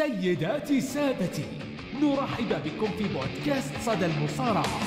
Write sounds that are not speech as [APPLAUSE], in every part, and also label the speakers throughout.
Speaker 1: سيداتي سادتي نرحب بكم في بودكاست صدى المصارعة.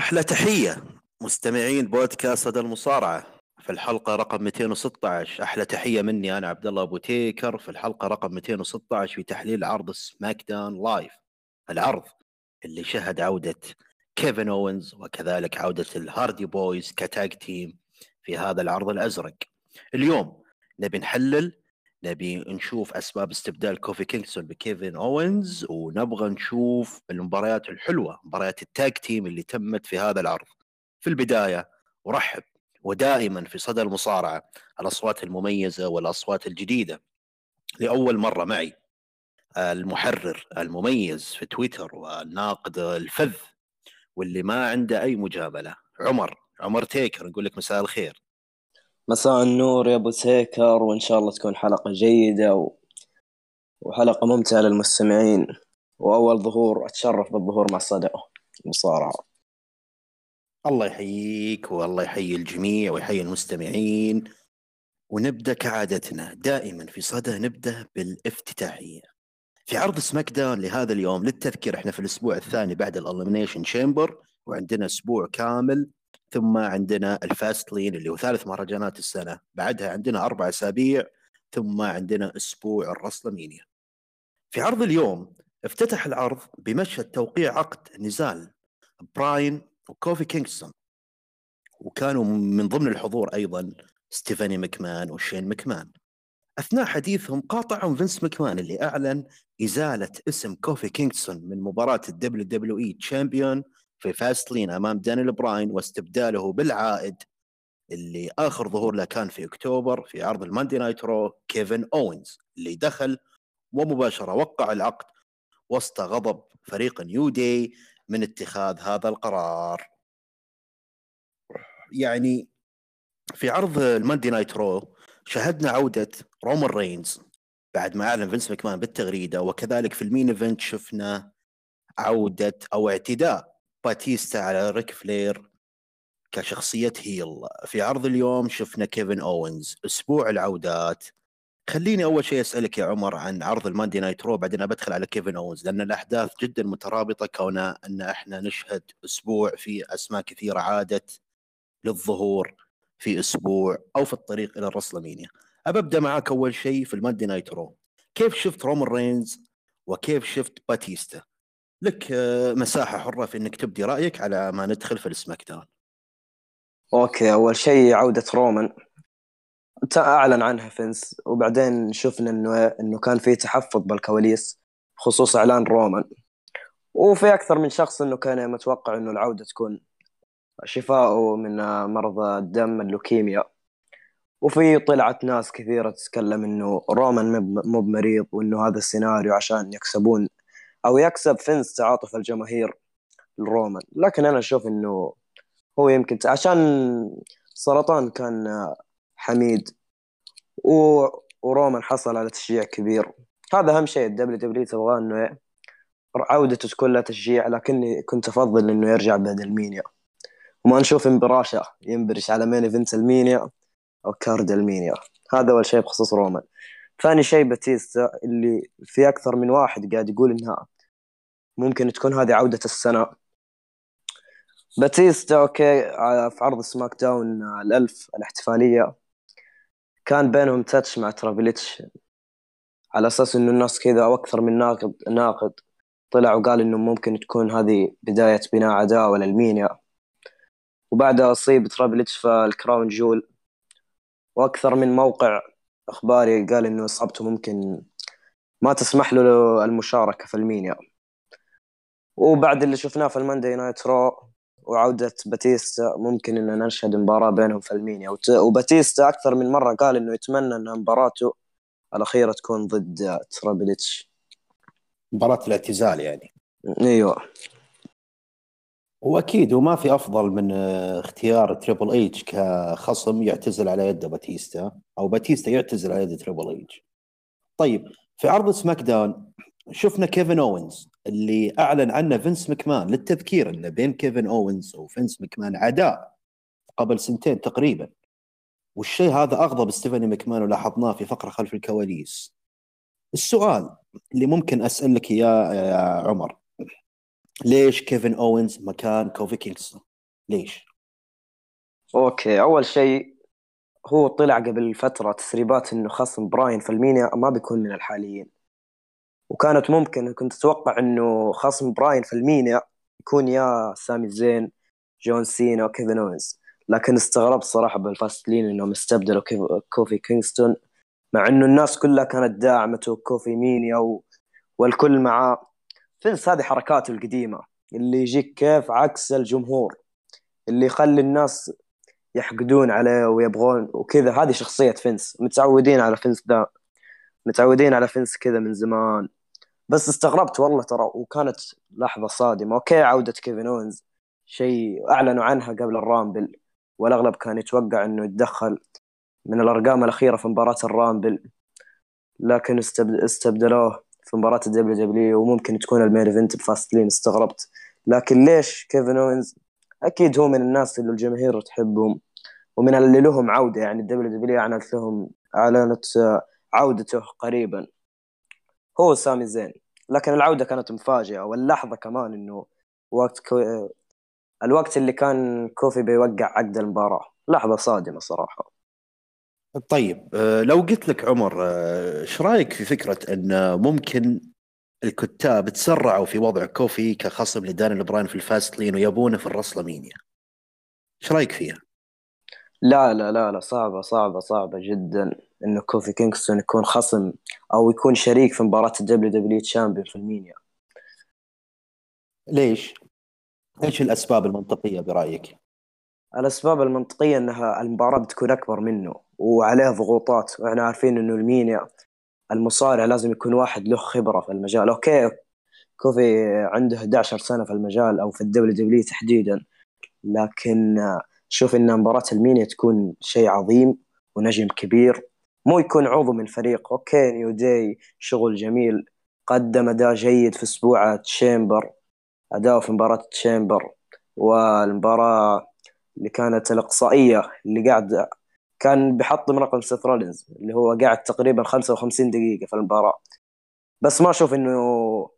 Speaker 2: أحلى تحية. مستمعين بودكاست صدى المصارعة. في الحلقة رقم 216 أحلى تحية مني أنا عبد الله أبو تيكر. في الحلقة رقم 216 في تحليل عرض سماك داون لايف. العرض اللي شهد عودة كيفن أوينز وكذلك عودة الهاردي بويز ك tag team في هذا العرض الأزرق. اليوم نبي نحلل نبي نشوف أسباب استبدال كوفي كينغستون بكيفن أوينز ونبغى نشوف المباريات الحلوة مباريات ال tag team اللي تمت في هذا العرض. في البداية أرحب ودائما في صدى المصارعة الأصوات المميزة والأصوات الجديدة. لأول مرة معي المحرر المميز في تويتر والناقد الفذ واللي ما عنده أي مجاملة عمر عمر تيكر نقول لك مساء الخير.
Speaker 3: مساء النور يا أبو سيكر وإن شاء الله تكون حلقة جيدة و... وحلقة ممتعة للمستمعين. وأول ظهور أتشرف بالظهور مع صدى مصارعه
Speaker 2: الله يحييك والله يحيي الجميع ويحيي المستمعين. ونبدأ كعادتنا. دائما في صدى نبدأ بالافتتاحية. في عرض سماك داون لهذا اليوم للتذكير إحنا في الأسبوع الثاني بعد ال Elimination Chamber وعندنا أسبوع كامل ثم عندنا ال Fastlane اللي هو ثالث مهرجانات السنة. بعدها عندنا أربع أسابيع ثم عندنا أسبوع ال WrestleMania في عرض اليوم افتتح العرض بمشهد توقيع عقد نزال براين وكوفي كينغستون. وكانوا من ضمن الحضور أيضا ستيفاني مكمان وشين مكمان أثناء حديثهم قاطعهم فينس مكمان اللي أعلن إزالة اسم كوفي كينغستون من مباراة ال WWE Champion في Fastlane أمام دانيل براين واستبداله بالعائد اللي آخر ظهور له كان في أكتوبر في عرض ال Monday Night Raw كيفن أوينز اللي دخل ومباشرة وقع العقد وسط غضب فريق New Day من اتخاذ هذا القرار. يعني في عرض ال Monday Night Raw شهدنا عودة رومان رينز بعد ما أعلن فينس مكمان بالتغريدة وكذلك في ال main event شفنا عودة أو اعتداء باتيستا على ريك فلير كشخصية heel. في عرض اليوم شفنا كيفن أوينز. أسبوع العودات. خليني أول شيء أسألك يا عمر عن عرض ال Monday Night Raw بعدين بدخل على كيفن أوينز لأن الأحداث جدا مترابطة كونها أن إحنا نشهد أسبوع في أسماء كثيرة عادت للظهور في أسبوع أو في الطريق إلى ال WrestleMania. أبدأ معك أول شيء في ال Monday Night Raw. كيف شفت رومان رينز وكيف شفت باتيستا؟ لك مساحة حرة في إنك تبدي رأيك على ما ندخل في السماك Down
Speaker 3: okay أول شيء عودة رومان. أعلن عنها فينس وبعدين شفنا إنه إنه كان في تحفظ بالكواليس بخصوص إعلان رومان. وفي أكثر من شخص إنه كان متوقع إنه العودة تكون شفاؤه من مرض الدم اللوكيميا. وفي طلعت ناس كثيرة تتكلم إنه رومان مو بمريض وإنه هذا السيناريو عشان يكسبون أو يكسب فينس تعاطف الجماهير لرومان لكن أنا أشوف إنه هو يمكن عشان سرطان كان حميد و... ورومان حصل على تشجيع كبير. هذا أهم شيء ال WW تبغاه إنه عودته تكون لها تشجيع لكني كنت أفضل إنه يرجع بعد ال Mania. وما نشوف انبراشه ينبرش على main event ال Mania أو card ال Mania. هذا أول شيء بخصوص رومان. ثاني شيء باتيستا اللي في أكثر من واحد قاعد يقول إنها ممكن تكون هذه عودة السنة. باتيستا okay في عرض SmackDown الألف الاحتفالية. كان بينهم touch مع ترابليتش على أساس إنه الناس كذا أو أكثر من ناقد ناقد طلع وقال إنه ممكن تكون هذه بداية بناء عداوة لل Mania وبعدها أصيب ترابليتش في ال Crown Jewel. وأكثر من موقع أخباري قال إنه إصابته ممكن ما تسمح له المشاركة في ال Mania وبعد اللي شفناه في ال Monday Night Raw وعودة باتيستا ممكن ان نشهد مباراة بينهم في ال Mania وباتيستا أكثر من مرة قال إنه يتمنى إن مباراته الأخيرة تكون ضد ترابليتش.
Speaker 2: مباراة الاعتزال يعني.
Speaker 3: أيوه.
Speaker 2: وأكيد وما في أفضل من آه، اختيار تريبل ايتش كخصم يعتزل على يد باتيستا أو باتيستا يعتزل على يد تريبل ايتش. طيب في عرض SmackDown شفنا كيفن أوينز اللي أعلن عنه فينس مكمان للتذكير انه بين كيفن أوينز وفينس مكمان عداء قبل سنتين تقريبا والشيء هذا أغضب ستيفاني مكمان ولاحظناه في فقرة خلف الكواليس السؤال اللي ممكن اسالك يا عمر ليش كيفن أوينز مكان كوفي كينغستون؟ ليش؟
Speaker 3: okay أول شيء هو طلع قبل فترة تسريبات إنه خصم براين في ال Mania ما بيكون من الحاليين وكانت ممكن كنت أتوقع إنه خصم براين في ال Mania يكون يا سامي زين جون سينا وكيفن أوينز لكن استغربت صراحة بال Fastlane إنهم استبدلوا كوفي كينغستون مع إنه الناس كلها كانت داعمته كوفي Mania. والكل معاه فينس هذه حركاته القديمة؟ اللي يجيك كيف عكس الجمهور اللي يخلي الناس يحقدون عليه ويبغون وكذا. هذه شخصية فينس. متعودين على فينس ذا متعودين على فينس كذا من زمان. بس استغربت والله ترى وكانت لحظة صادمة. okay عودة كيفن اونز شيء أعلنوا عنها قبل ال Rumble. والأغلب كان يتوقع إنه يتدخل من الأرقام الأخيرة في مباراة ال Rumble. لكن استبدلوه. في مباراة ال WW وممكن تكون ال main event ب Fastlane استغربت. لكن ليش كيفن أوينز؟ أكيد هو من الناس اللي الجماهير تحبهم ومن اللي لهم عودة يعني ال WW أعلنت لهم أعلنت عودته قريبا. هو سامي زين لكن العودة كانت مفاجئة. واللحظة كمان إنه وقت كو... الوقت اللي كان كوفي بيوقع عقد المباراة. لحظة صادمة صراحة.
Speaker 2: طيب آه، لو قلت لك عمر آه، إيش رأيك في فكرة أن ممكن الكتاب تسرعوا في وضع كوفي كخصم لدانيال براين في ال Fastlane ويبونه في ال WrestleMania إيش رأيك فيها؟
Speaker 3: لا لا لا لا صعبة صعبة صعبة جدا انه كوفي كينغستون يكون خصم أو يكون شريك في مباراة ال WW champion في ال Mania
Speaker 2: ليش؟ إيش الأسباب المنطقية برأيك؟
Speaker 3: الأسباب المنطقية إنها المباراة بتكون أكبر منه وعليه ضغوطات. وإحنا عارفين إنه ال Mania المصارع لازم يكون واحد له خبرة في المجال. okay كوفي عنده 11 سنة في المجال أو في ال WW تحديدا لكن شوف إن مباراة ال Mania تكون شيء عظيم ونجم كبير. مو يكون عضو من فريق. okay New Day شغل جميل. قدم أداء جيد في أسبوع Chamber أداء في مباراة Chamber. والمباراة اللي كانت الإقصائية اللي قاعد كان بيحطم رقم سيث رولينز اللي هو قاعد تقريبا 55 دقيقة في المباراة. بس ما أشوف إنه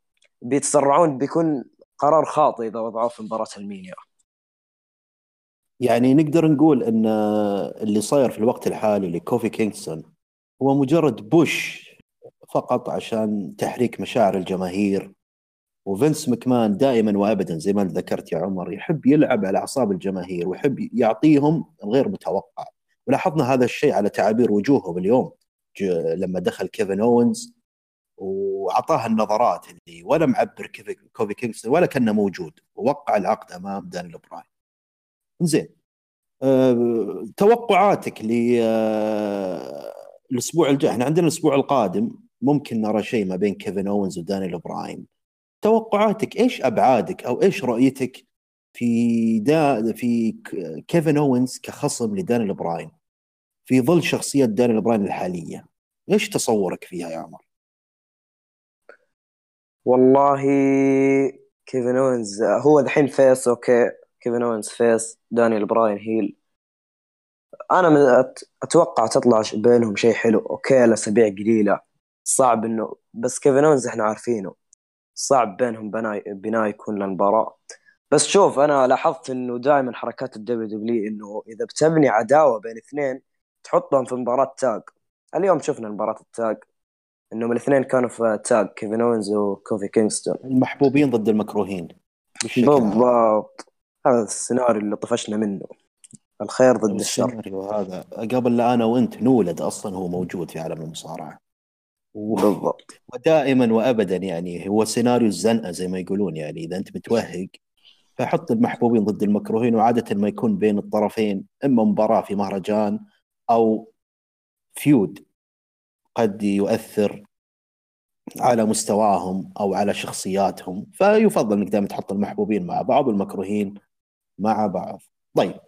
Speaker 3: بيتسرعون بيكون قرار خاطئ إذا وضعوه في مباراة ال Mania.
Speaker 2: يعني نقدر نقول إن اللي صاير في الوقت الحالي لكوفي كينغستون هو مجرد push فقط عشان تحريك مشاعر الجماهير. وفنس مكمان دائما وابدا زي ما ذكرت يا عمر يحب يلعب على أعصاب الجماهير ويحب يعطيهم الغير متوقع. ولاحظنا هذا الشيء على تعابير وجوههم اليوم. لما دخل كيفن أوينز واعطاه النظرات اللي ولا معبر كوفي كينغستون ولا كأنه موجود ووقع العقد أمام دانيال براين. زين أه توقعاتك ل أه الأسبوع الجاي إحنا عندنا الأسبوع القادم ممكن نرى شيء ما بين كيفن أوينز ودانيال براين. توقعاتك إيش أبعادك أو إيش رؤيتك في دا في كيفن أوينز كخصم لدانيال براين في ظل شخصية دانيال براين الحالية. إيش تصورك فيها يا عمر؟
Speaker 3: والله كيفن أوينز هو الحين face أوكي. كيفن أوينز face دانيال براين heel. أنا أتوقع تطلع بينهم شيء حلو okay الأسابيع قليلة. صعب إنه بس كيفن أوينز إحنا عارفينه. صعب بينهم بناء بناء يكون للمباراة. بس شوف أنا لاحظت إنه دائما حركات ال WWE إنه إذا بتبني عداوة بين اثنين تحطهم في مباراة tag. اليوم شفنا مباراة ال tag إنهم الاثنين كانوا في tag كيفن أوينز وكوفي كينغستون.
Speaker 2: المحبوبين ضد المكروهين.
Speaker 3: بالضبط. هذا السيناريو اللي طفشنا منه. الخير ضد الشر.
Speaker 2: السيناريو هذا. قبل لا أنا وأنت نولد أصلا هو موجود في عالم المصارعة.
Speaker 3: بالضبط.
Speaker 2: ودائما وابدا يعني هو سيناريو الزنقة زي ما يقولون يعني إذا أنت متوهق فحط المحبوبين ضد المكروهين وعادة ما يكون بين الطرفين إما مباراة في مهرجان أو feud قد يؤثر على مستواهم أو على شخصياتهم. فيفضل إنك دائما تحط المحبوبين مع بعض والمكروهين مع بعض. طيب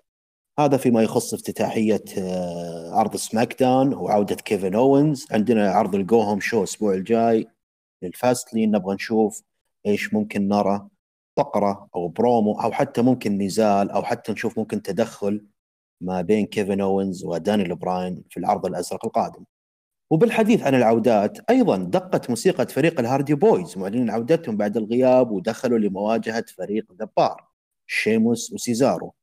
Speaker 2: هذا فيما يخص افتتاحية آه، عرض SmackDown وعودة كيفن أوينز. عندنا عرض ال go home show الأسبوع الجاي لل Fastlane نبغى نشوف إيش ممكن نرى. فقرة أو برومو أو حتى ممكن نزال أو حتى نشوف ممكن تدخل ما بين كيفن أوينز ودانيال براين في العرض الأزرق القادم. وبالحديث عن العودات أيضا دقت موسيقى فريق ال Hardy Boyz معلنين عودتهم بعد الغياب ودخلوا لمواجهة فريق The Bar شيموس وسيزارو.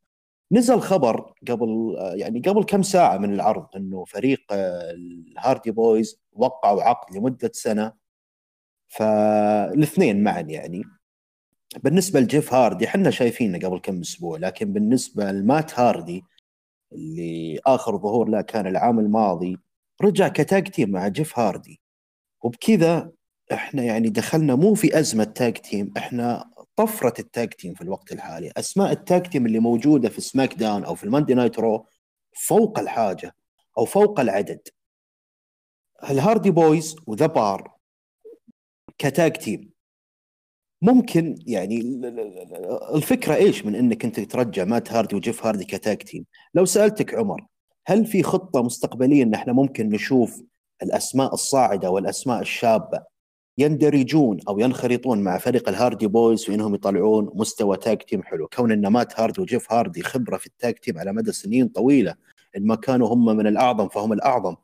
Speaker 2: نزل خبر قبل يعني قبل كم ساعة من العرض إنه فريق ال Hardy Boyz وقعوا عقد لمدة سنة فالاثنين معا يعني بالنسبة لجيف هاردي إحنا شايفينه قبل كم أسبوع لكن بالنسبة لمات هاردي اللي آخر ظهور له كان العام الماضي رجع ك tag team مع جيف هاردي. وبكذا إحنا يعني دخلنا مو في أزمة tag team إحنا طفرة ال tag team في الوقت الحالي. أسماء ال tag team اللي موجودة في SmackDown أو في ال Monday Night Raw فوق الحاجة أو فوق العدد. ال Hardy Boyz و The Bar ك tag team. ممكن يعني الفكرة إيش من إنك أنت ترجع مات هاردي وجيف هاردي ك tag team؟ لو سألتك عمر هل في خطة مستقبلية إن إحنا ممكن نشوف الأسماء الصاعدة والأسماء الشابة يندرجون أو ينخرطون مع فريق ال Hardy Boyz في انهم يطلعون مستوى tag team حلو؟ كون إن مات هاردي وجيف هاردي خبرة في ال tag team على مدى سنين طويلة إن ما كانوا هم من الأعظم فهم الأعظم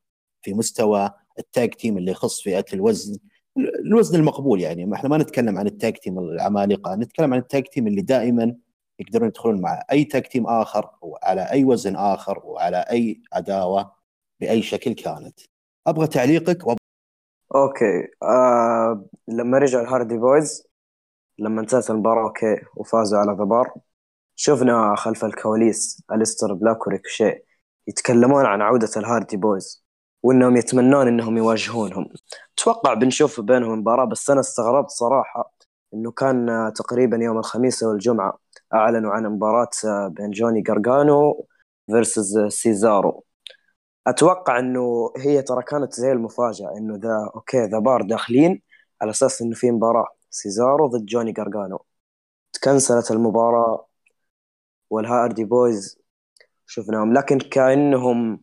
Speaker 2: في مستوى ال tag team اللي يخص فئة الوزن الوزن المقبول يعني. ما إحنا ما نتكلم عن ال tag team العمالقة نتكلم عن ال tag team اللي دائما يقدرون يدخلون مع أي tag team آخر وعلى أي وزن آخر وعلى أي عداوة بأي شكل كانت. أبغى تعليقك وأبغى
Speaker 3: okay. آه لما رجع ال Hardy Boyz لما انتهت المباراة okay وفازوا على The Bar شفنا خلف الكواليس أليستر بلاك وريكوشي يتكلمون عن عودة ال Hardy Boyz. وإنهم يتمنون إنهم يواجهونهم. أتوقع بنشوف بينهم مباراة بس أنا استغربت صراحة إنه كان تقريبا يوم الخميس أو الجمعة أعلنوا عن مباراة بين جوني جارجانو versus سيزارو. أتوقع إنه هي ترى كانت زي المفاجأة إنه ذا okay The Bar داخلين على أساس إنه في مباراة سيزارو ضد جوني جارجانو. تcancelت المباراة وال Hardy Boyz شفناهم لكن كأنهم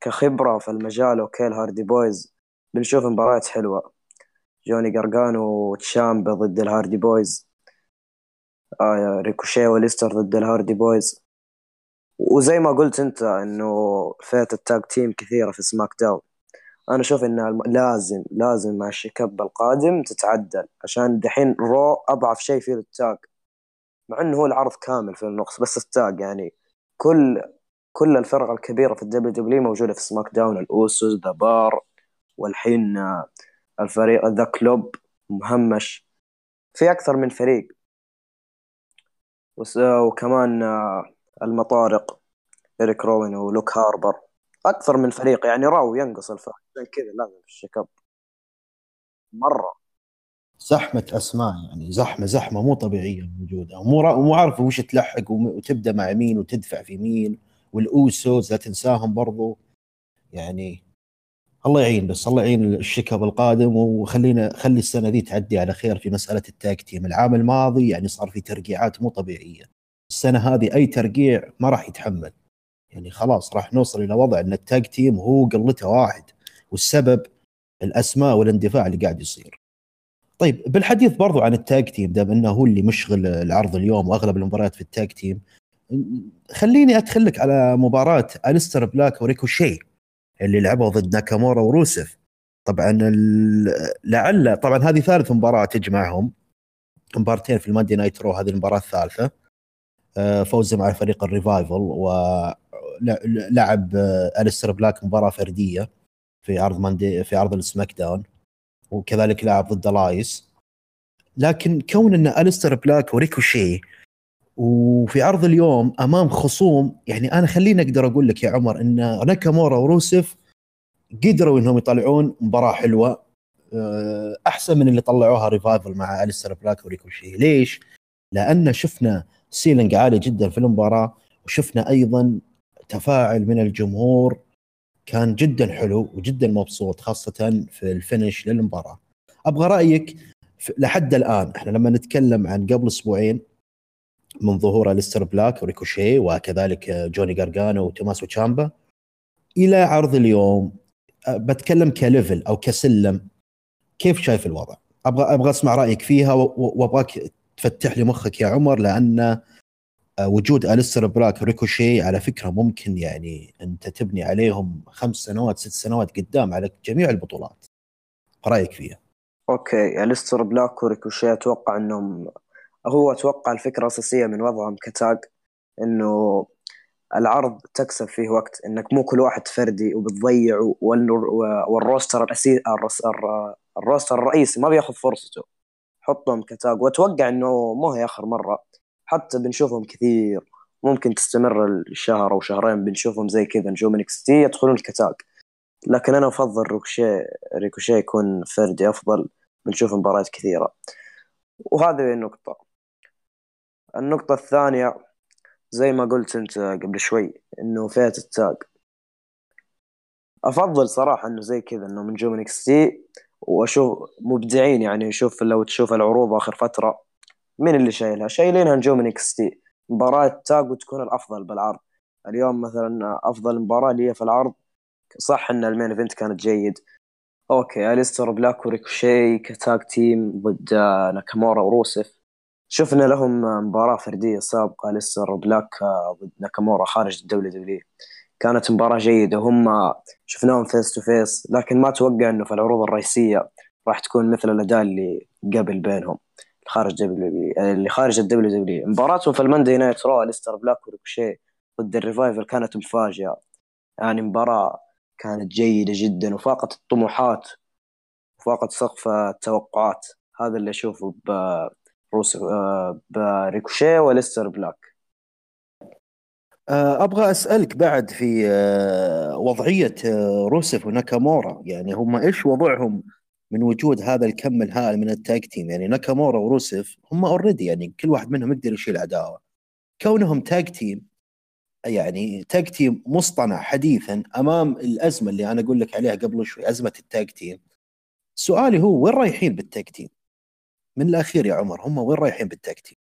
Speaker 3: كخبرة في المجال okay ال Hardy Boyz. بنشوف مباريات حلوة. جوني جارجانو تشامبا ضد ال Hardy Boyz. آه ريكوشي وأليستر ضد ال Hardy Boyz. وزي ما قلت أنت إنه فئه ال tag team كثيرة في SmackDown. أنا أشوف انه لازم لازم مع ال shake-up القادم تتعدل. عشان دحين Raw أضعف شيء في ال tag مع إنه هو العرض كامل في النقص بس ال tag يعني كل كل الفرق الكبيرة في ال WWE موجودة في SmackDown ال Usos The Bar والحين الفريق The Club مهمش. في أكثر من فريق. وكمان المطارق إريك روان ولوك هاربر. أكثر من فريق يعني Raw ينقص الفرق عشان كذا لازم ال shake-up. مرة.
Speaker 2: زحمة أسماء يعني زحمة زحمة مو طبيعية موجودة. ومو مو عارفة وش تلحق وتبدأ مع مين وتدفع في مين. والأوسوس لا تنساهم برضو يعني الله يعين بس الله يعين ال shake up القادم وخلينا خلي السنة دي تعدي على خير في مسألة ال tag team. العام الماضي يعني صار في ترقيعات مو طبيعية. السنة هذه أي ترقيع ما راح يتحمل. يعني خلاص راح نوصل إلى وضع إن ال tag team هو قلته واحد والسبب الأسماء والاندفاع اللي قاعد يصير. طيب بالحديث برضو عن ال tag team دام إنه هو اللي مشغل العرض اليوم وأغلب المباريات في ال tag team خليني ادخلك على مباراة أليستر بلاك وريكوشي اللي لعبوا ضد ناكامورا وروسيف طبعا لعل طبعا هذه ثالث مباراة تجمعهم مبارتين في الماندي نايت رو هذه المباراة الثالثة. آه، فوزه مع فريق الريفايفل ولعب آه، أليستر بلاك مباراة فردية في عرض ماندي في عرض السماك داون وكذلك لعب ضد لايس. لكن كون إن أليستر بلاك وريكوشي وفي عرض اليوم أمام خصوم يعني أنا خليني أقدر أقول لك يا عمر إن ناكامورا وروسيف قدروا إنهم يطلعون مباراة حلوة آه، أحسن من اللي طلعوها ريفايفل مع أليستر بلاك وريكوشي ليش؟ لأن شفنا selling عالي جدا في المباراة وشفنا أيضا تفاعل من الجمهور كان جدا حلو وجدا مبسوط خاصة في ال finish للمباراة. أبغى رأيك لحد الآن إحنا لما نتكلم عن قبل أسبوعين من ظهور أليستر بلاك وريكوشي وكذلك جوني جارجانو وتوماسو تشامبا إلى عرض اليوم بتكلم ك level أو كسلم كيف شايف الوضع؟ أبغى أبغى أسمع رأيك فيها وأبغاك تفتح لي مخك يا عمر لأن وجود أليستر بلاك وريكوشي على فكرة ممكن يعني انت تبني عليهم خمس سنوات ست سنوات قدام على جميع البطولات. رأيك فيها؟
Speaker 3: okay أليستر بلاك وريكوشي أتوقع أنهم هو أتوقع الفكرة الأساسية من وضعهم ك tag إنه العرض تكسب فيه وقت إنك مو كل واحد فردي وبتضيع وال roster الاساسي ال roster الرئيسي ما بياخذ فرصته. حطهم ك tag وأتوقع إنه مو هي آخر مرة. حتى بنشوفهم كثير. ممكن تستمر الشهر أو شهرين بنشوفهم زي كذا. نجوم NXT يدخلون ال ك tag لكن أنا أفضل ريكوشي ريكوشي يكون فردي أفضل. بنشوف مباريات كثيرة. وهذه النقطه النقطة الثانية زي ما قلت أنت قبل شوي إنه فئة ال tag. أفضل صراحة إنه زي كذا إنه من جو من NXT وأشوف مبدعين يعني شوف لو تشوف العروض آخر فترة مين اللي شايلها؟ شايلينها نجوم NXT. مباراة tag وتكون الأفضل بالعرض. اليوم مثلا أفضل مباراة لي في العرض صح إن ال main event كانت جيد. Okay أليستر بلاك وريكوشي ك tag team ضد ناكامورا وروسيف شفنا لهم مباراة فردية سابقة أليستر بلاك ضد ناكامورا خارج ال WWE كانت مباراة جيدة هم شفناهم face to face لكن ما أتوقع إنه في العروض الرئيسية راح تكون مثل الأداء اللي قبل بينهم خارج WWE اللي خارج ال WWE مباراتهم في الماندي نايت رو أليستر بلاك وريكوشي ضد الريفايفل كانت مفاجئة يعني مباراة كانت جيدة جدا وفاقت الطموحات وفاقت سقف التوقعات. هذا اللي أشوفه بروس بريكوشي وأليستر بلاك.
Speaker 2: آه، أبغى أسألك بعد في آه، وضعية آه، روسيف وناكامورا. يعني هم إيش وضعهم من وجود هذا الكم الهائل من ال tag team؟ يعني ناكامورا وروسيف هم already يعني كل واحد منهم يقدر يشيل عداوة. كونهم tag team يعني tag team مصطنع حديثا أمام الأزمة اللي أنا أقول لك عليها قبل شوي أزمة ال tag team. سؤالي هو وين رايحين بال tag team؟ من الأخير يا عمر هم وين رايحين بال tag
Speaker 3: team؟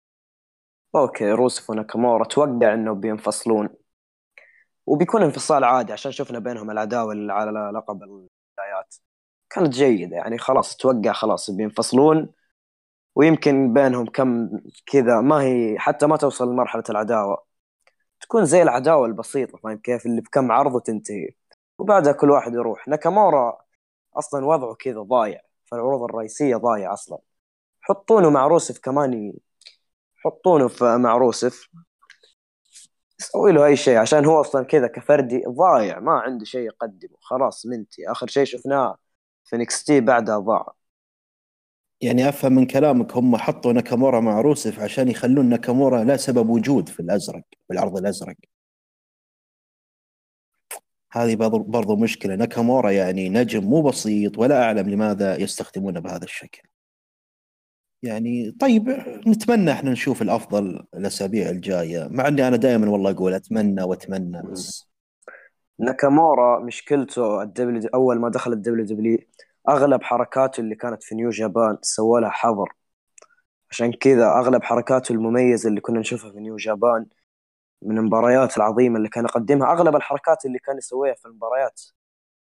Speaker 3: Okay روسيف وناكامورا أتوقع إنه بينفصلون. وبيكون انفصال عادي عشان شفنا بينهم العداوة على لقب البدايات كانت جيدة يعني خلاص أتوقع خلاص بينفصلون. ويمكن بينهم كم كذا ما هي حتى ما توصل لمرحلة العداوة. تكون زي العداوة البسيطة فاهم كيف؟ اللي بكم عرض وتنتهي. وبعدها كل واحد يروح. ناكامورا أصلا وضعه كذا ضايع فالعروض الرئيسية ضايع أصلا. حطونه مع روسف كمان حطونه مع روسف. سوي له أي شيء عشان هو أصلا كذا كفردي ضايع ما عنده شيء يقدمه. خلاص منتي آخر شيء شفناه في نكستي بعدها ضاع.
Speaker 2: يعني أفهم من كلامك هم حطوا ناكامورا مع روسف عشان يخلون ناكامورا لا سبب وجود في الأزرق في العرض الأزرق. هذه برضو مشكلة. ناكامورا يعني نجم مو بسيط ولا أعلم لماذا يستخدمونه بهذا الشكل. يعني طيب نتمنى إحنا نشوف الأفضل الأسابيع الجاية مع إني أنا دائما والله أقول أتمنى وأتمنى بس
Speaker 3: ناكامورا مشكلته ال WWE أول ما دخل ال WWE أغلب حركاته اللي كانت في نيو جابان سوى لها حظر. عشان كذا أغلب حركاته المميزة اللي كنا نشوفها في نيو جابان من المباريات العظيمة اللي كان يقدمها أغلب الحركات اللي كان يسويها في المباريات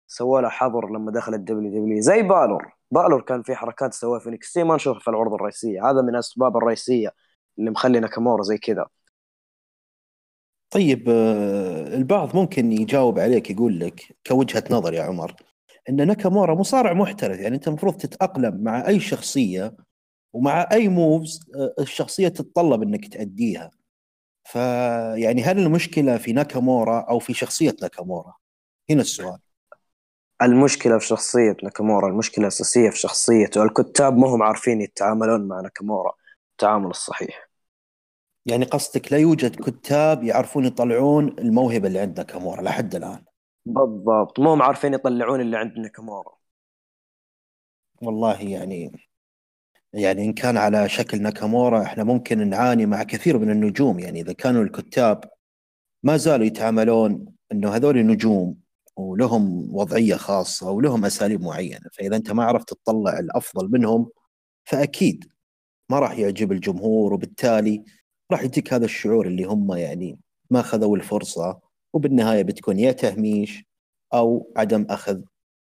Speaker 3: سوى لها حظر لما دخل ال WWE. زي بالور. بالور كان في حركات سواها في NXT ما نشوفها في العروض الرئيسية. هذا من الأسباب الرئيسية اللي مخلي ناكامورا زي كذا.
Speaker 2: طيب آه، البعض ممكن يجاوب عليك يقول لك كوجهة نظر يا عمر إن ناكامورا مصارع محترف. يعني أنت المفروض تتأقلم مع أي شخصية ومع أي moves آه، الشخصية تتطلب إنك تأديها. فيعني هل المشكلة في ناكامورا أو في شخصية ناكامورا؟ هنا السؤال.
Speaker 3: المشكلة في شخصية ناكامورا المشكلة الأساسية في شخصيته. الكتاب ما هم عارفين يتعاملون مع ناكامورا التعامل الصحيح.
Speaker 2: يعني قصدك لا يوجد كتاب يعرفون يطلعون الموهبة اللي عند ناكامورا لحد الآن.
Speaker 3: بالضبط. ما هم عارفين يطلعون اللي عند ناكامورا.
Speaker 2: والله يعني يعني إن كان على شكل ناكامورا إحنا ممكن نعاني مع كثير من النجوم. يعني إذا كانوا الكتاب ما زالوا يتعاملون إنه هذول نجوم ولهم وضعية خاصة ولهم أساليب معينة فإذا أنت ما عرفت تطلع الأفضل منهم فأكيد ما راح يعجب الجمهور وبالتالي راح يجيك هذا الشعور اللي هم يعني ما خذوا الفرصة وبالنهاية بتكون يا تهميش أو عدم أخذ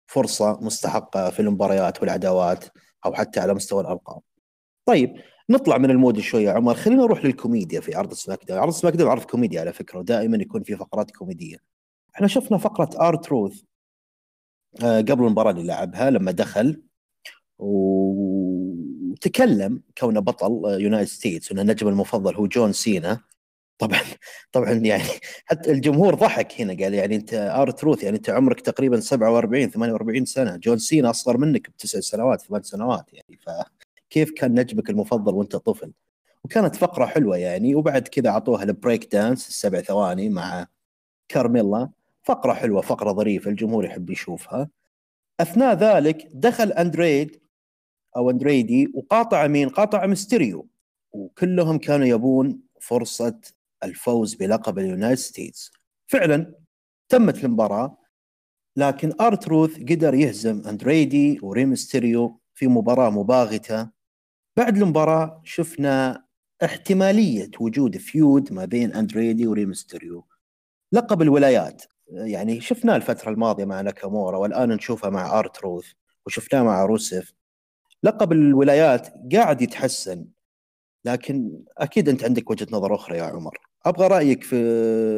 Speaker 2: فرصة مستحقة في المباريات والعداوات أو حتى على مستوى الأرقام. طيب نطلع من ال mood شوية عمر خلينا نروح للكوميديا في عرض SmackDown، عرض SmackDown عرض كوميديا على فكرة ودائما يكون في فقرات كوميدية. إحنا شفنا فقرة R-Truth آه، قبل المباراة اللي لعبها لما دخل وتكلم كونه بطل United States وان النجم المفضل هو جون سينا طبعا طبعا يعني حتى الجمهور ضحك هنا قال يعني أنت R-Truth يعني أنت عمرك تقريبا 47 48 سنة. جون سينا أصغر منك بتسع سنوات ثمان سنوات يعني. فكيف كان نجمك المفضل وأنت طفل؟ وكانت فقرة حلوة يعني. وبعد كذا أعطوها ال break dance السبع ثواني مع كارميلا. فقرة حلوة فقرة ظريفة الجمهور يحب يشوفها. أثناء ذلك دخل أندرادي أو أندرادي وقاطع مين؟ قاطع ميستيريو. وكلهم كانوا يبون فرصة الفوز بلقب ال United States. فعلا تمت المباراة لكن R-Truth قدر يهزم أندرادي وري مستيريو في مباراة مباغتة. بعد المباراة شفنا احتمالية وجود feud ما بين أندرادي وري مستيريو لقب الولايات. يعني شفناه الفترة الماضية مع ناكامورا والآن نشوفه مع R-Truth وشفناه مع روسف لقب الولايات قاعد يتحسن لكن أكيد أنت عندك وجهة نظر أخرى يا عمر. أبغى رأيك في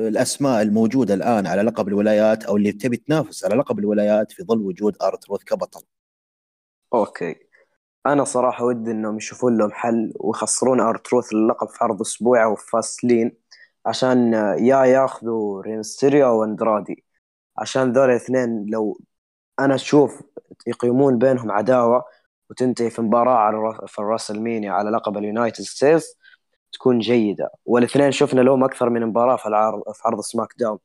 Speaker 2: الأسماء الموجودة الآن على لقب الولايات أو اللي تبي تنافس على لقب الولايات في ظل وجود R-Truth كبطل.
Speaker 3: أوكي. أنا صراحة ودي إنهم يشوفون لهم حل ويخسرون R-Truth اللقب في عرض أسبوع أو في Fastlane عشان يا ياخذوا ري مستيريو واندرادي عشان ذول الاثنين لو أنا أشوف يقيمون بينهم عداوة وتنتهي في مباراة على في الراسلمينيا على لقب ال United States تكون جيدة. والاثنين شفنا لهم أكثر من مباراة في العرض في عرض SmackDown.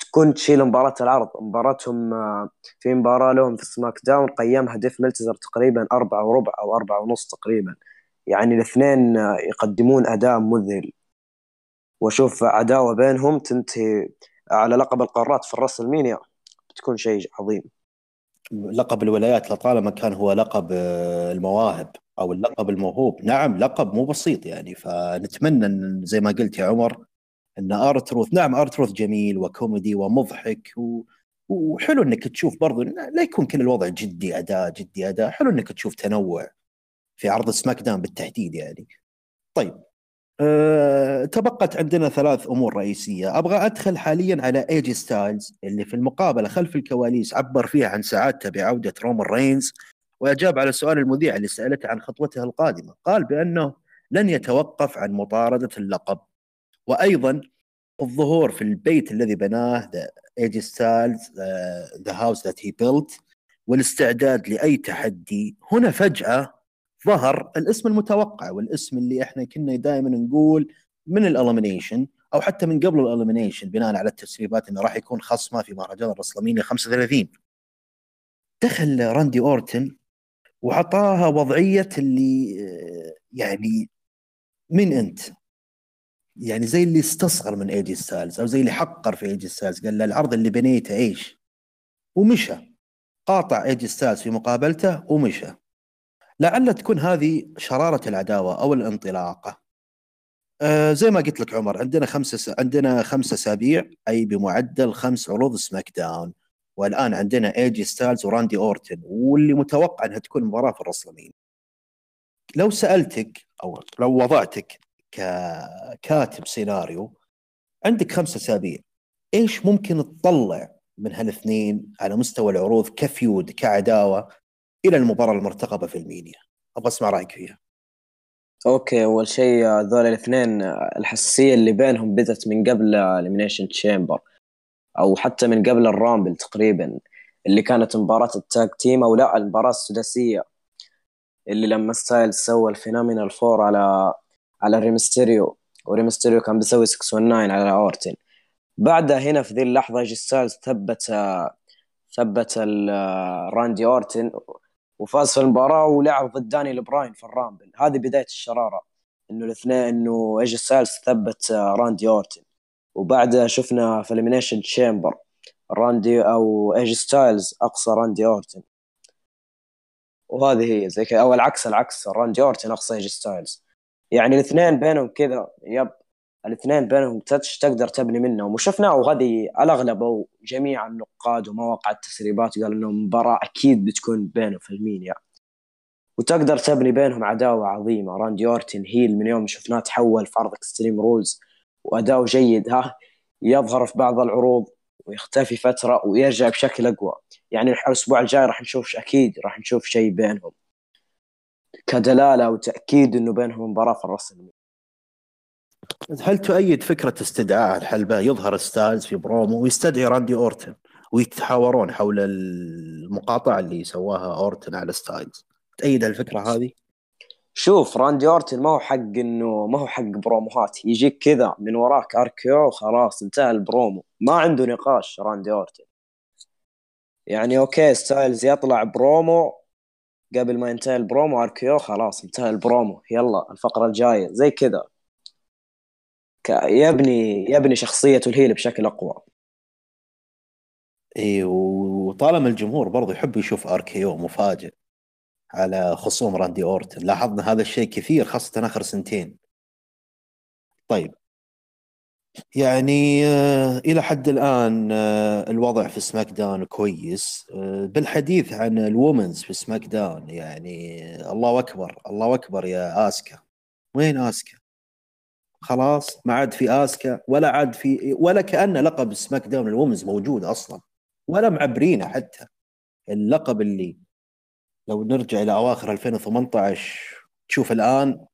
Speaker 3: تكون تشيل مباراة العرض. مباراتهم آه، في مباراة لهم في SmackDown قيمها ديف ميلتزر تقريبا أربعة وربع أو أربعة ونص تقريبا. يعني الاثنين آه، يقدمون أداء مذهل. وأشوف عداوة بينهم تنتهي على لقب القارات في الراسلمينيا. بتكون شيء عظيم.
Speaker 2: لقب الولايات لطالما كان هو لقب آه، المواهب أو اللقب الموهوب. نعم لقب مو بسيط يعني. فنتمنى إن زي ما قلت يا عمر إن R-Truth نعم R-Truth جميل وكوميدي ومضحك و... وحلو إنك تشوف برضو لا يكون كل الوضع جدي اداء جدي اداء حلو إنك تشوف تنوع في عرض SmackDown بالتحديد يعني. طيب أه، تبقت عندنا ثلاث أمور رئيسية. أبغى أدخل حاليا على AJ Styles اللي في المقابلة خلف الكواليس عبر فيها عن سعادته بعوده رومان رينز وأجاب على سؤال المذيع اللي سألته عن خطوته القادمة. قال بأنه لن يتوقف عن مطاردة اللقب. وأيضا الظهور في البيت الذي بناه AJ Styles the house that he built والاستعداد لأي تحدي. هنا فجأة ظهر الاسم المتوقع والاسم اللي إحنا كنا دائما نقول من ال Elimination أو حتى من قبل ال Elimination بناء على التسريبات إنه راح يكون خصمه في مهرجان الرسلمينيا 35 دخل راندي أورتن وعطاها وضعية اللي يعني من أنت؟ يعني زي اللي استصغر من AJ Styles أو زي اللي حقر في AJ Styles قال له العرض اللي بنيته إيش؟ ومشى قاطع AJ Styles في مقابلته ومشى لعل تكون هذه شرارة العداوة أو الانطلاقة. آه زي ما قلت لك عمر عندنا خمسة س... عندنا خمسة أسابيع أي بمعدل خمس عروض SmackDown. والآن عندنا AJ Styles وراندي أورتن واللي متوقع إنها تكون مباراة في الرسلمينيا. لو سألتك أو لو وضعتك ككاتب سيناريو عندك خمسة أسابيع. إيش ممكن تطلع من هالاثنين على مستوى العروض ك feud كعداوة؟ إلى المباراة المرتقبة في المينيا أبغى أسمع رأيك فيها.
Speaker 3: أوكي أول شيء ذول الاثنين الحساسية اللي بينهم بدت من قبل Elimination Chamber أو حتى من قبل ال Rumble تقريبا اللي كانت مباراة ال tag team أو لا المباراة السداسية اللي لما Styles سوى ال Phenomenal Forearm على على ري مستيريو وري مستيريو كان بيسوي 619 على أورتن. بعدها هنا في ذي اللحظة AJ Styles ثبت ثبت راندي أورتن وفاز في المباراة ولعب ضد دانيال براين في ال Rumble. هذه بداية الشرارة. إنه الاثنين إنه AJ Styles ثبت راندي أورتن. وبعدها شفنا في Elimination Chamber راندي أو AJ Styles أقصى راندي أورتن. وهذه هي زي كذا. أو العكس العكس. راندي أورتن أقصى AJ Styles. يعني الاثنين بينهم كذا yep. الاثنين بينهم touch تقدر تبني منهم. وشفناه وهذه الأغلب أو جميع النقاد ومواقع التسريبات قال إنه مباراة أكيد بتكون بينهم في المينيا وتقدر تبني بينهم عداوة عظيمة. راندي أورتن heel من يوم شفناه تحول في عرض Extreme Rules وأداؤه جيد ها يظهر في بعض العروض ويختفي فترة ويرجع بشكل أقوى. يعني الأسبوع الجاي راح نشوف أكيد راح نشوف شيء بينهم. كدلالة وتاكيد إنه بينهم مباراة في ال WrestleMania
Speaker 2: هل تؤيد فكرة استدعاء الحلبة؟ يظهر ستايلز في برومو ويستدعي راندي أورتن ويتحاورون حول المقاطعة اللي سواها أورتن على ستايلز. تأيد الفكرة هذه؟
Speaker 3: شوف راندي أورتن ما هو حق إنه ما هو حق promoهات. يجيك كذا من وراك RKO خلاص انتهى البرومو. ما عنده نقاش راندي أورتن. يعني okay ستايلز يطلع برومو. قبل ما ينتهي ال promo RKO خلاص انتهى البرومو. يلا الفقرة الجاية. زي كذا. يبني يبني شخصيته ال heel بشكل أقوى.
Speaker 2: إي وطالما الجمهور برضه يحب يشوف RKO مفاجئ على خصوم راندي أورتن لاحظنا هذا الشيء كثير خاصة آخر سنتين. طيب. يعني آه، إلى حد الآن آه، الوضع في SmackDown كويس. آه، بالحديث عن ال women's في SmackDown يعني الله أكبر الله أكبر يا آسكا. وين آسكا؟ خلاص ما عاد في آسكا ولا عاد في ولا كأن لقب SmackDown ال women's موجود أصلا ولا معبرينه حتى. اللقب اللي لو نرجع إلى أواخر 2018 تشوف الآن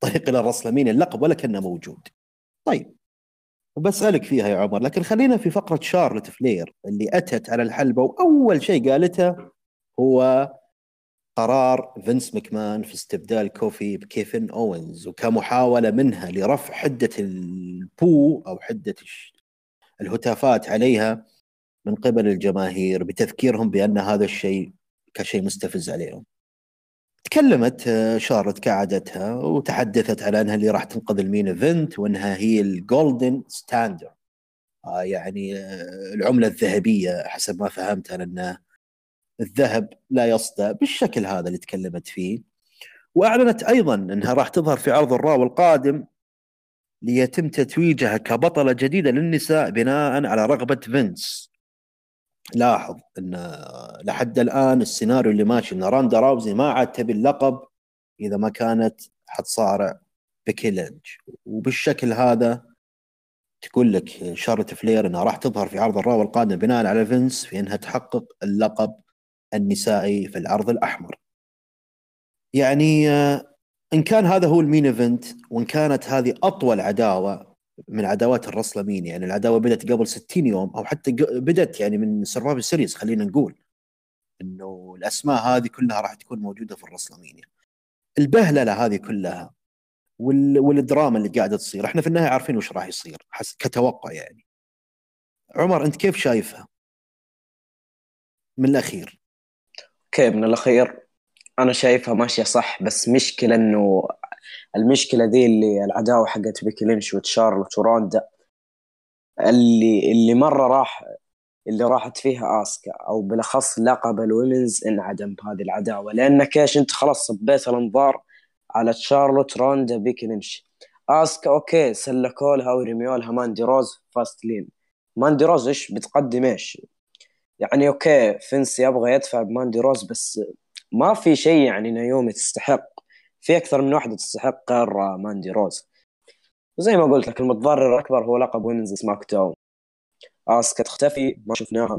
Speaker 2: طريق إلى ال WrestleMania اللقب ولا كأنه موجود. طيب وبسألك فيها يا عمر لكن خلينا في فقرة شارلت فلير اللي أتت على الحلبة وأول شيء قالته هو قرار فينس مكمان في استبدال كوفي بكيفن أوينز وكمحاولة منها لرفع حدة ال boo أو حدة الهتافات عليها من قبل الجماهير بتذكيرهم بأن هذا الشيء كشيء مستفز عليهم. تكلمت آه، شارلت كعادتها وتحدثت على أنها اللي راح تنقذ ال main event وأنها هي ال golden standard آه يعني آه العملة الذهبية حسب ما فهمت أنا انه الذهب لا يصدى بالشكل هذا اللي تكلمت فيه. وأعلنت أيضا إنها راح تظهر في عرض ال Raw القادم ليتم تتويجها كبطلة جديدة للنساء بناء على رغبة فينس. لاحظ إن لحد الآن السيناريو اللي ماشي إن راندا راوزي ما عاد تبي اللقب إذا ما كانت حتصارع بيكي لينج وبالشكل هذا تقول لك شارلوت فلير إنها راح تظهر في عرض ال Raw القادم بناء على فينس في إنها تحقق اللقب النسائي في العرض الأحمر. يعني آه، إن كان هذا هو ال main event وإن كانت هذه أطول عداوة من عداوات ال WrestleMania يعني العداوة بدأت قبل 60 يوم أو حتى بدأت يعني من Survivor Series خلينا نقول. إنه الأسماء هذه كلها راح تكون موجودة في ال WrestleMania البهللة هذه كلها وال... والدراما اللي قاعدة تصير. إحنا في النهاية عارفين وش راح يصير حس... كتوقع يعني. عمر أنت كيف شايفها؟ من الأخير.
Speaker 3: okay من الأخير أنا شايفها ماشية صح بس مشكلة إنه المشكلة ذي اللي العداوة حقت بيكي لينش وتشارلوت وروندا اللي اللي مرة راح اللي راحت فيها آسكا أو بالأخص لقب ال women's انعدم بهذه العداوة. لانك إيش أنت خلاص صبيت الأنظار على تشارلوت روندا بيكي لينش. آسكا okay سلكوا لها ورميوا لها ماندي روز Fastlane. ماندي روز إيش بتقدم إيش؟ يعني okay فينس يبغى يدفع بماندي روز بس ما في شيء يعني نيومي تستحق. في أكثر من واحدة تستحق غير ماندي روز. وزي ما قلت لك المتضرر الأكبر هو لقب women's SmackDown. اسكا تختفي ما شفناها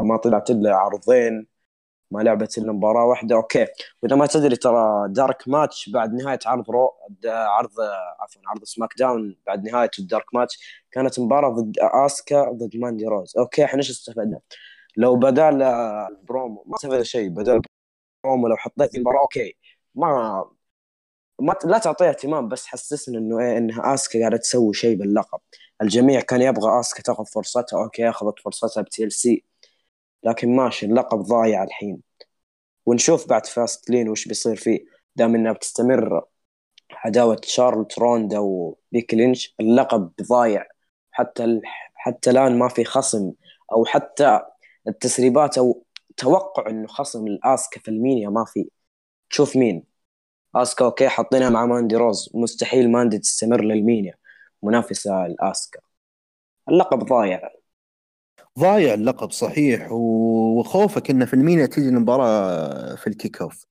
Speaker 3: ما طلعت إلا عرضين. ما لعبت إلا مباراة واحدة. okay. وإذا ما تدري ترى dark match بعد نهاية عرض Raw عرض عفوا عرض SmackDown بعد نهاية ال dark match كانت مباراة ضد اسكا ضد ماندي روز okay إحنا إيش استفدنا؟ لو بدال البرومو ما استفدنا شيء. بدال البرومو لو حطيت المباراة okay. ما ما لا تعطيها اهتمام بس حسسني إنه إيه إنها اسكا قاعدة تسوي شيء باللقب. الجميع كان يبغى اسكا تاخذ فرصتها. okay أخذت فرصتها ب TLC لكن ماشي اللقب ضايع الحين. ونشوف بعد Fastlane وش بيصير فيه. دام إنها بتستمر عداوة شارلوت روندا وبيكي لينش اللقب ضايع. حتى ال... حتى الآن ما في خصم. أو حتى التسريبات أو توقع إنه خصم الاسكا في ال Mania ما في. تشوف مين. اسكا okay حاطينها مع ماندي روز. مستحيل ماندي تستمر لل Mania. منافسة الاسكا اللقب ضايع.
Speaker 2: ضايع اللقب صحيح وخوفك انه في ال Mania تجي المباراة في ال kickoff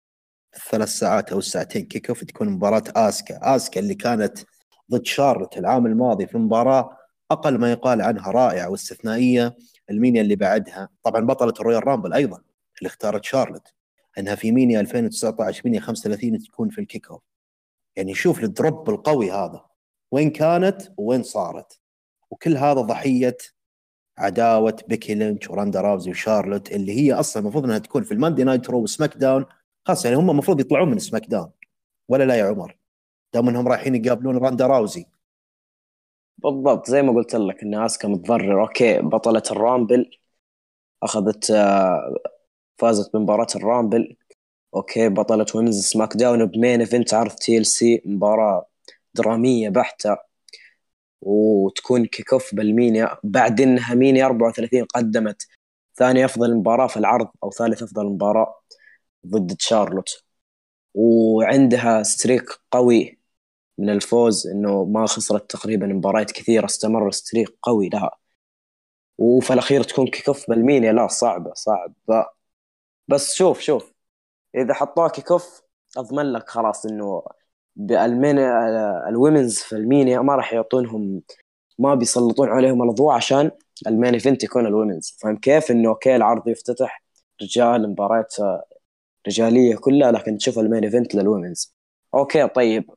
Speaker 2: الثلاث ساعات أو الساعتين kickoff تكون مباراة آسكا. آسكا اللي كانت ضد شارلت العام الماضي في مباراه أقل ما يقال عنها رائعة واستثنائية. ال Mania اللي بعدها طبعا بطلة ال Royal Rumble أيضا اللي اختارت شارلت إنها في Mania 2019 Mania 35 تكون في ال kickoff يعني شوف ال drop القوي هذا. وين كانت وين صارت. وكل هذا ضحية عداوة بيكي لينش وراندا راوزي وشارلوت اللي هي أصلا المفروض إنها تكون في ال Monday Night Raw و SmackDown. خلاص يعني هم المفروض يطلعون من SmackDown. ولا لا يا عمر؟ دام إنهم رايحين يقابلون روندا راوزي.
Speaker 3: بالضبط زي ما قلت لك إن آسكا متضرر. okay بطلة ال Rumble أخذت آه، فازت بمباراة ال Rumble. okay بطلة women's سماك داون ب main event عرض TLC مباراة درامية بحتة. وتكون kick off بالمينيا بعد إنها مينيا 34 قدمت ثاني أفضل مباراة في العرض أو ثالث أفضل مباراة ضد تشارلوت. وعندها streak قوي من الفوز إنه ما خسرت تقريبا مباريات كثيرة استمر streak قوي لها وفي الأخير تكون kick off بالمينيا لا صعبة صعبة. بس شوف شوف إذا حطوها kick off أضمن لك خلاص إنه بال main ال women's في المينيا ما راح يعطونهم ما بيسلطون عليهم الأضواء عشان ال main event يكون ال women's فاهم كيف؟ إنه okay العرض يفتتح رجال مباريات رجالية كلها لكن تشوف ال main event لل women's okay طيب.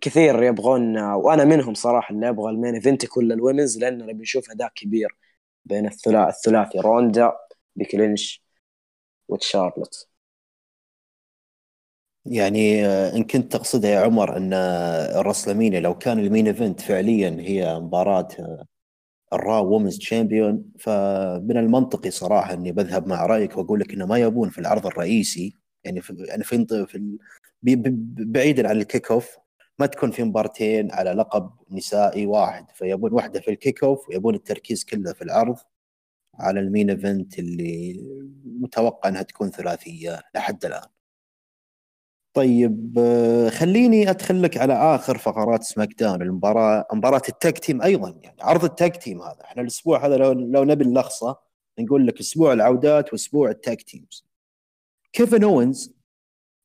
Speaker 3: كثير يبغون وأنا منهم صراحة اللي يبغى ال main event يكون لل women's لأن نبي نشوف أداء كبير بين الثلاثي روندا بيكي لينش وتشارلوت.
Speaker 2: يعني آه، إن كنت تقصدها يا عمر أن الرسلمينيا لو كان ال main event فعليا هي مباراة آه، ال Raw women's champion فمن المنطقي صراحة إني بذهب مع رأيك وأقول لك إنه ما يبون في العرض الرئيسي يعني في يعني في, في بعيدا عن ال kick off ما تكون في مبارتين على لقب نسائي واحد فيبون واحدة في ال kick off ويبون التركيز كله في العرض على ال main event اللي متوقع إنها تكون ثلاثية لحد الآن. طيب آه، خليني ادخل لك على آخر فقرات سماك داون المباراة مباراة ال tag team أيضا يعني عرض ال tag team هذا. إحنا الأسبوع هذا لو لو نبي نلخصه نقول لك أسبوع العودات وأسبوع ال tag teams. كيفن أوينز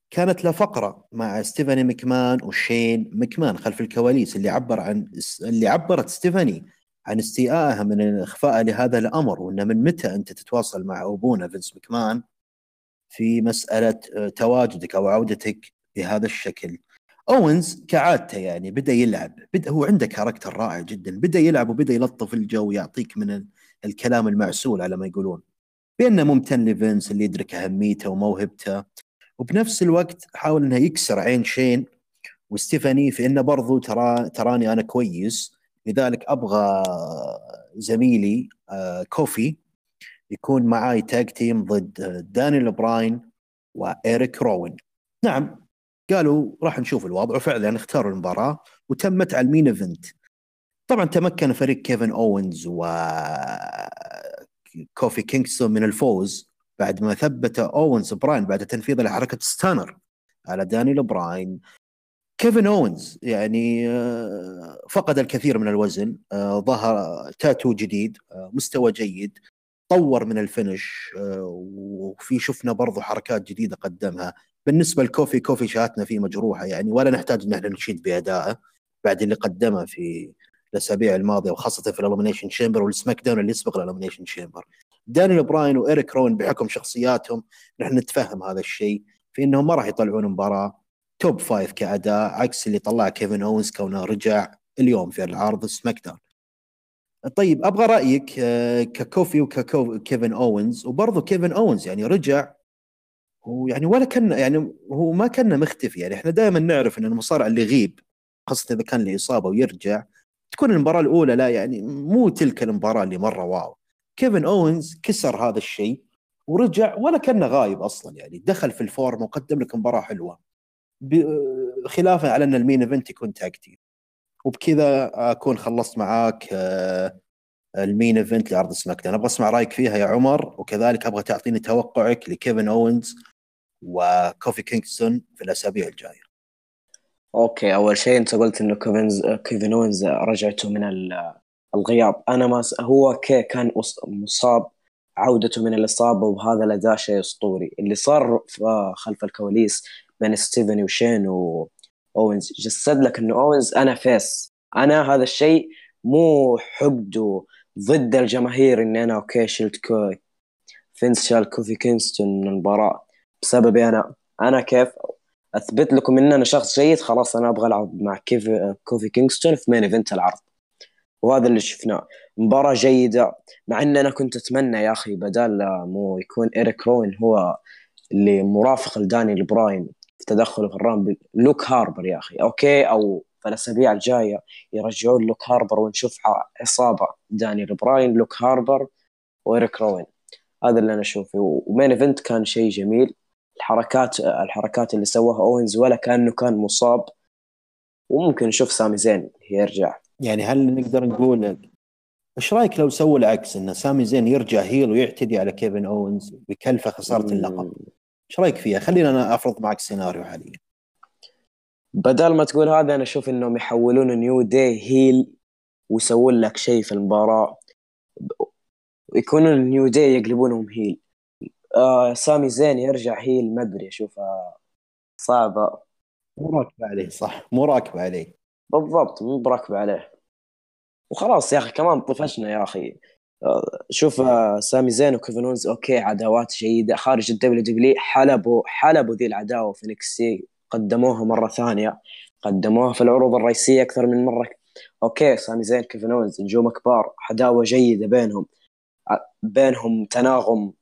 Speaker 2: كانت له فقرة مع ستيفاني مكمان وشين مكمان خلف الكواليس اللي عبر عن اللي عبرت ستيفاني عن استيائها من اخفائها لهذا الأمر وإنه من متى أنت تتواصل مع أبونا فينس مكمان؟ في مسألة آه، تواجدك أو عودتك بهذا الشكل. أوينز كعادته يعني بدأ يلعب. بدا هو عنده character رائع جدا. بدأ يلعب وبدأ يلطف الجو ويعطيك من الكلام المعسول على ما يقولون. بانه ممتن لفينس اللي يدرك أهميته وموهبته. وبنفس الوقت حاول إنه يكسر عين شين وستيفاني في إنه برضو ترى تراني أنا كويس. لذلك أبغى زميلي آه، كوفي يكون معاي tag team ضد دانيال براين وإيريك روان نعم قالوا راح نشوف الوضع وفعلا اختاروا المباراة وتمت على ال main event طبعا تمكن فريق كيفن أوينز و كوفي كينغستون من الفوز بعد ما ثبت أوينز براين بعد تنفيذ لحركة stunner على دانيال براين كيفن أوينز يعني آه، فقد الكثير من الوزن آه، ظهر تاتو جديد آه، مستوى جيد. طور من ال finish آه، وفي شفنا برضو حركات جديدة قدمها. بالنسبة لكوفي كوفي شهادتنا فيه مجروحة يعني ولا نحتاج إن إحنا نشيد بادائه بعد اللي قدمه في الأسابيع الماضية وخاصة في ال Elimination Chamber والسماك داون اللي يسبق ال Elimination Chamber. دانيال براين وإيريك روان بحكم شخصياتهم نحن نتفهم هذا الشيء في إنهم ما راح يطلعون مباراة top five كأداء عكس اللي طلع كيفن أوينز كونه رجع اليوم في العرض سماك داون طيب أبغى رأيك آه، ككوفي وككيفن أوينز وبرضه كيفن أوينز يعني رجع ويعني ولا كان يعني هو ما كان مختفي يعني. إحنا دائما نعرف إن المصارع اللي يغيب خاصة إذا كان له إصابة ويرجع تكون المباراة الأولى لا يعني مو تلك المباراة اللي مرة wow. كيفن أوينز كسر هذا الشيء ورجع ولا كأنه غايب أصلا يعني. دخل في ال form وقدم لك مباراة حلوة خلافا على إن ال main event يكون tag team وبكذا أكون خلصت معاك آه، ال main event لعرض سماك داون أبغى أسمع رأيك فيها يا عمر وكذلك أبغى تعطيني توقعك لكيفن أوينز وكوفي كينغستون في الأسابيع الجاية.
Speaker 3: okay أول شيء أنت قلت إنه كيفنز كيفن أوينز رجعته من الغياب. أنا ما س... هو كي كان مصاب عودته من الإصابة وبهذا الأداء شيء أسطوري. اللي صار خلف الكواليس بين ستيفاني وشين واوينز جسد لك إنه أوينز أنا face. أنا هذا الشيء مو حقد ضد الجماهير إني أنا okay شلت كوفي. فينس شال كوفي كينغستون من المباراة بسببي أنا. أنا كيف؟ أثبت لكم إن أنا شخص جيد خلاص أنا أبغى ألعب مع كيف كوفي كينغستون في main event العرض. وهذا اللي شفناه. مباراة جيدة مع إن أنا كنت أتمنى يا أخي بدال مو يكون إيريك روان هو اللي مرافق لدانيال براين في تدخله في ال Rumble. لوك هاربر يا أخي. okay؟ أو في الاسابيع الجاية يرجعون لوك هاربر ونشوف عصابة. دانيال براين لوك هاربر وإيريك روان. هذا اللي أنا أشوفه. و main event كان شيء جميل. الحركات الحركات اللي سواها أوينز ولا كأنه كان مصاب. وممكن نشوف سامي زين يرجع.
Speaker 2: يعني هل نقدر نقول إيش رأيك لو سووا العكس إن سامي زين يرجع heel ويعتدي على كيفن أوينز يكلفه خسارة اللقب؟ إيش رأيك فيها؟ خلينا أنا أفرض معك سيناريو حاليا.
Speaker 3: بدل ما تقول هذا أنا أشوف إنهم يحولون نيو داي heel ويسوون لك شيء في المباراة. يكونون نيو داي يقلبونهم heel آه سامي زين يرجع heel ما أدري أشوفها صعبة.
Speaker 2: مو راكبة عليه صح. مو راكبة عليه.
Speaker 3: بالضبط مو راكبة عليه. وخلاص يا أخي كمان طفشنا يا أخي. شوف آه، سامي زين وكيفن اونز okay عداوات جيدة. خارج الدبليو دبليو حلبوا حلبوا ذي العداوة في إنكس تي قدموها مرة ثانية. قدموها في العروض الرئيسية أكثر من مرة. okay سامي زين كيفن اونز نجوم كبار عداوة جيدة بينهم. بينهم تناغم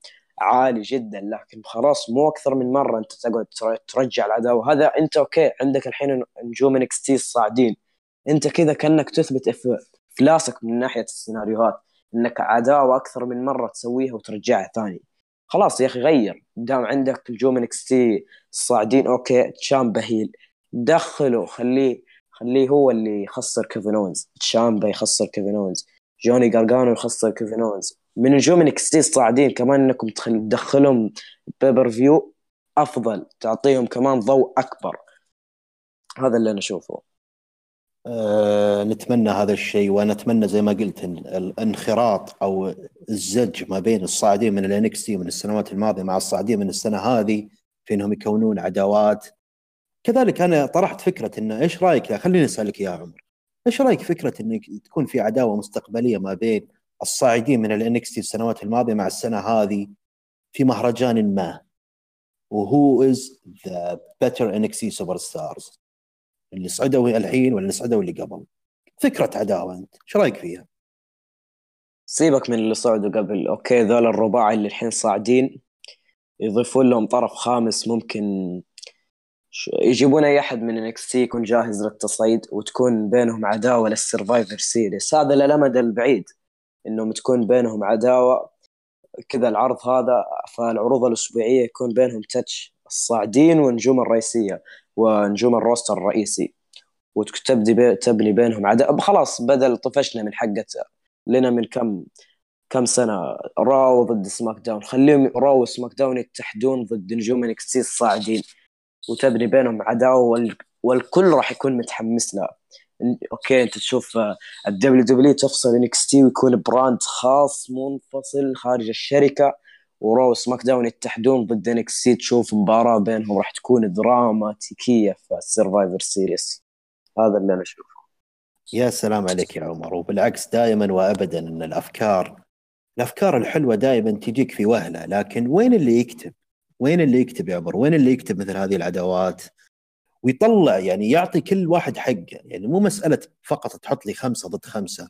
Speaker 3: عالي جدا لكن خلاص مو أكثر من مرة أنت تقعد ترجع العداوة. هذا أنت okay عندك الحين نجوم إنكس تي الصاعدين. أنت كذا كأنك تثبت إفلاسك من ناحية السيناريوهات. إنك عداوه أكثر من مرة تسويها وترجعها ثاني. خلاص يا أخي غير. دام عندك نجوم انكس تي الصاعدين okay تشامبا heel دخله خليه خليه هو اللي يخسر كيفن اونز تشامبا يخسر كيفن اونز جوني جارجانو يخسر كيفن اونز من نجوم انكس تي الصاعدين كمان إنكم تدخلهم pay-per-view أفضل تعطيهم كمان ضوء أكبر. هذا اللي أنا أشوفه.
Speaker 2: أه نتمنى هذا الشيء وأنا اتمنى زي ما قلت الانخراط أو الزج ما بين الصاعدين من الإنكس تي من السنوات الماضية مع الصاعدين من السنة هذه في إنهم يكونون عداوات. كذلك أنا طرحت فكرة إنه إيش رأيك خليني أسألك يا عمر. إيش رأيك فكرة إنك تكون في عداوة مستقبلية ما بين الصاعدين من الإنكس السنوات الماضية مع السنة هذه في مهرجان ما؟ وهو از ذا بيتر انكسي سوبر ستارز اللي صعدوا الحين ولا اللي صعدوا اللي قبل؟ فكرة عداوة أنت إيش رأيك فيها؟
Speaker 3: سيبك من اللي صعدوا قبل أوكي ذول الرباعي اللي الحين صاعدين يضيفون لهم طرف خامس ممكن يجيبون أي أحد من انكس تي يكون جاهز للتصعيد وتكون بينهم عداوة للسرفايفر سيريس. هذا للامد البعيد إنهم تكون بينهم عداوة. كذا العرض هذا فالعروض الأسبوعية يكون بينهم touch الصاعدين والنجوم الرئيسية. ونجوم ال roster الرئيسي وتبدي تبني بينهم عداوه خلاص بدل طفشنا من حقة لنا من كم كم سنة راو ضد سماك داون خليهم راو وسماك داون يتحدون ضد نجوم انكس تي الصاعدين وتبني بينهم عداوة والكل راح يكون متحمس لها okay أنت تشوف الدبليو دبليو تفصل انكس تي ويكون brand خاص منفصل خارج الشركة وراو سماك داون يتحدون ضد انكس تي تشوف مباراة بينهم راح تكون دراماتيكية في السرفايفر سيريس هذا اللي أنا أشوفه.
Speaker 2: يا سلام عليك يا عمر. وبالعكس دائما وابدا إن الأفكار الأفكار الحلوة دائما تجيك في وهلة. لكن وين اللي يكتب؟ وين اللي يكتب يا عمر؟ وين اللي يكتب مثل هذه العداوات؟ ويطلع يعني يعطي كل واحد حقه. يعني مو مسألة فقط تحط لي خمسة ضد خمسة.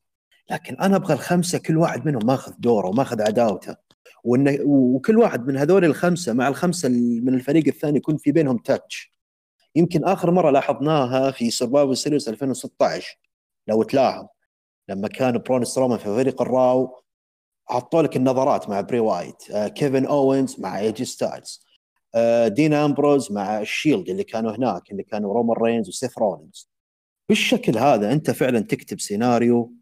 Speaker 2: لكن أنا أبغى الخمسة كل واحد منهم ماخذ دوره وماخذ عداوته. وإن وكل واحد من هذول الخمسة مع الخمسة من الفريق الثاني يكون في بينهم تاتش. يمكن آخر مرة لاحظناها في سرفايفر سيريس 2016 لو تلاحظ. لما كان برون سترومان في فريق الراو حطوا لك النظرات مع براي وايت آه كيفن أوينز مع اي جي ستايلز آه دين أمبروز مع الشيلد اللي كانوا هناك اللي كانوا رومان رينز وسيث رولينز. بالشكل هذا أنت فعلا تكتب سيناريو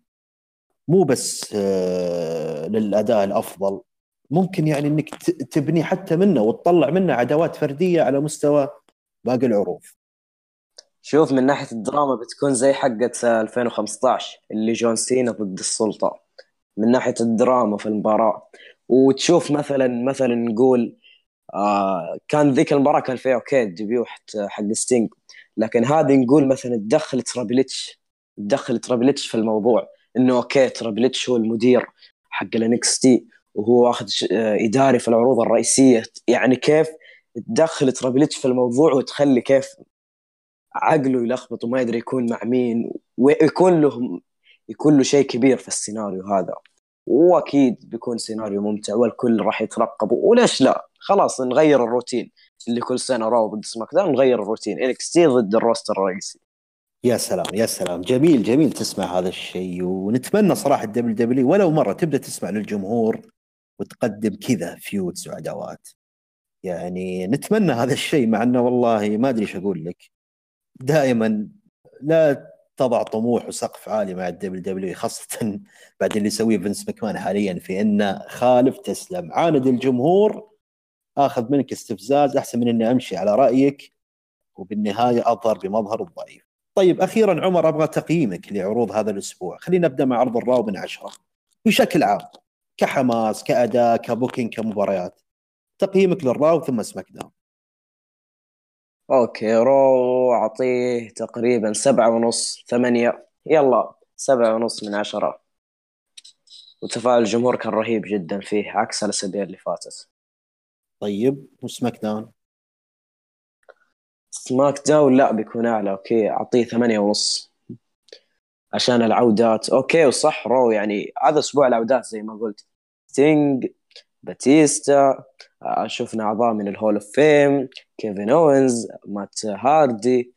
Speaker 2: مو بس آه، للأداء الأفضل ممكن يعني إنك تبني حتى منه وتطلع منه عداوات فردية على مستوى باقي العروض.
Speaker 3: شوف من ناحية الدراما بتكون زي حقة 2015 اللي جون سينا ضد السلطة. من ناحية الدراما في المباراة. وتشوف مثلا مثلا نقول آه كان ذيك المباراة كان فيها okay ال debut حق ستينج لكن هذه نقول مثلا تدخل تربل اتش تدخل تربل اتش في الموضوع. إنه okay تربل اتش هو المدير حق الانكس تي. وهو واخذ آه، إداري في العروض الرئيسية. يعني كيف تدخل تربل اتش في الموضوع وتخلي كيف عقله يلخبط وما يدري يكون مع مين ويكون له يكون له شيء كبير في السيناريو هذا. وأكيد بيكون سيناريو ممتع والكل راح يترقب. وليش لا؟ خلاص نغير الروتين. اللي كل سنة راو ضد سماك داون نغير الروتين. إنكس تي ضد ال roster الرئيسي.
Speaker 2: يا سلام يا سلام. جميل جميل تسمع هذا الشيء. ونتمنى صراحة الدبليو دبليو ولو مرة تبدأ تسمع للجمهور. وتقدم كذا feuds وعداوات. يعني نتمنى هذا الشيء مع إنه والله ما أدري إيش أقول لك. دائما لا تضع طموح وسقف عالي مع الدبليو دبليو خاصة [LAUGHS] بعد اللي يسويه فينس مكمان حاليا في إنه خالف تسلم. عاند الجمهور آخذ منك استفزاز أحسن من إني أمشي على رأيك وبالنهاية أظهر بمظهر الضعيف. طيب أخيرا عمر أبغى تقييمك لعروض هذا الأسبوع، خلينا نبدأ مع عرض الراو من عشرة. بشكل عام كحماس كأداء ك booking كمباريات. تقييمك للراو ثم سماك داون.
Speaker 3: okay راو أعطيه تقريبا سبعة ونص ثمانية. يلا سبعة ونص من عشرة. وتفاعل الجمهور كان رهيب جدا فيه عكس الأسابيع اللي فاتت.
Speaker 2: طيب وسماك داون
Speaker 3: سماك داون لا بيكون أعلى. okay أعطيه ثمانية ونص. عشان العودات. okay وصح راو يعني هذا أسبوع العودات زي ما قلت. ستينج باتيستا آه، شفنا أعضاء من ال Hall of Fame كيفن اوينز مات هاردي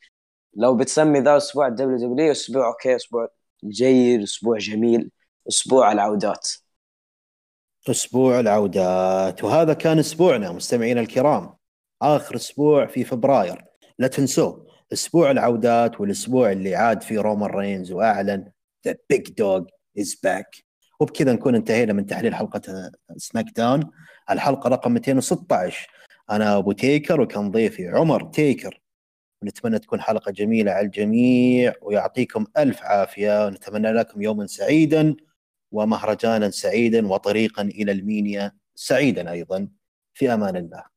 Speaker 3: لو بتسمي ذا أسبوع الدبليو دبليو أسبوع okay أسبوع جيد أسبوع جميل أسبوع العودات.
Speaker 2: أسبوع العودات. وهذا كان أسبوعنا مستمعينا الكرام. آخر أسبوع في فبراير. لا تنسوه. أسبوع العودات والأسبوع اللي عاد فيه رومان رينز وأعلن the big dog is back وبكذا نكون انتهينا من تحليل حلقة سماك داون الحلقة رقم 216 أنا أبو تيكر وكان ضيفي عمر تيكر. ونتمنى تكون حلقة جميلة على الجميع ويعطيكم ألف عافية. ونتمنى لكم يوما سعيدا ومهرجانا سعيدا وطريقا إلى المينيا سعيدا أيضا. في أمان الله.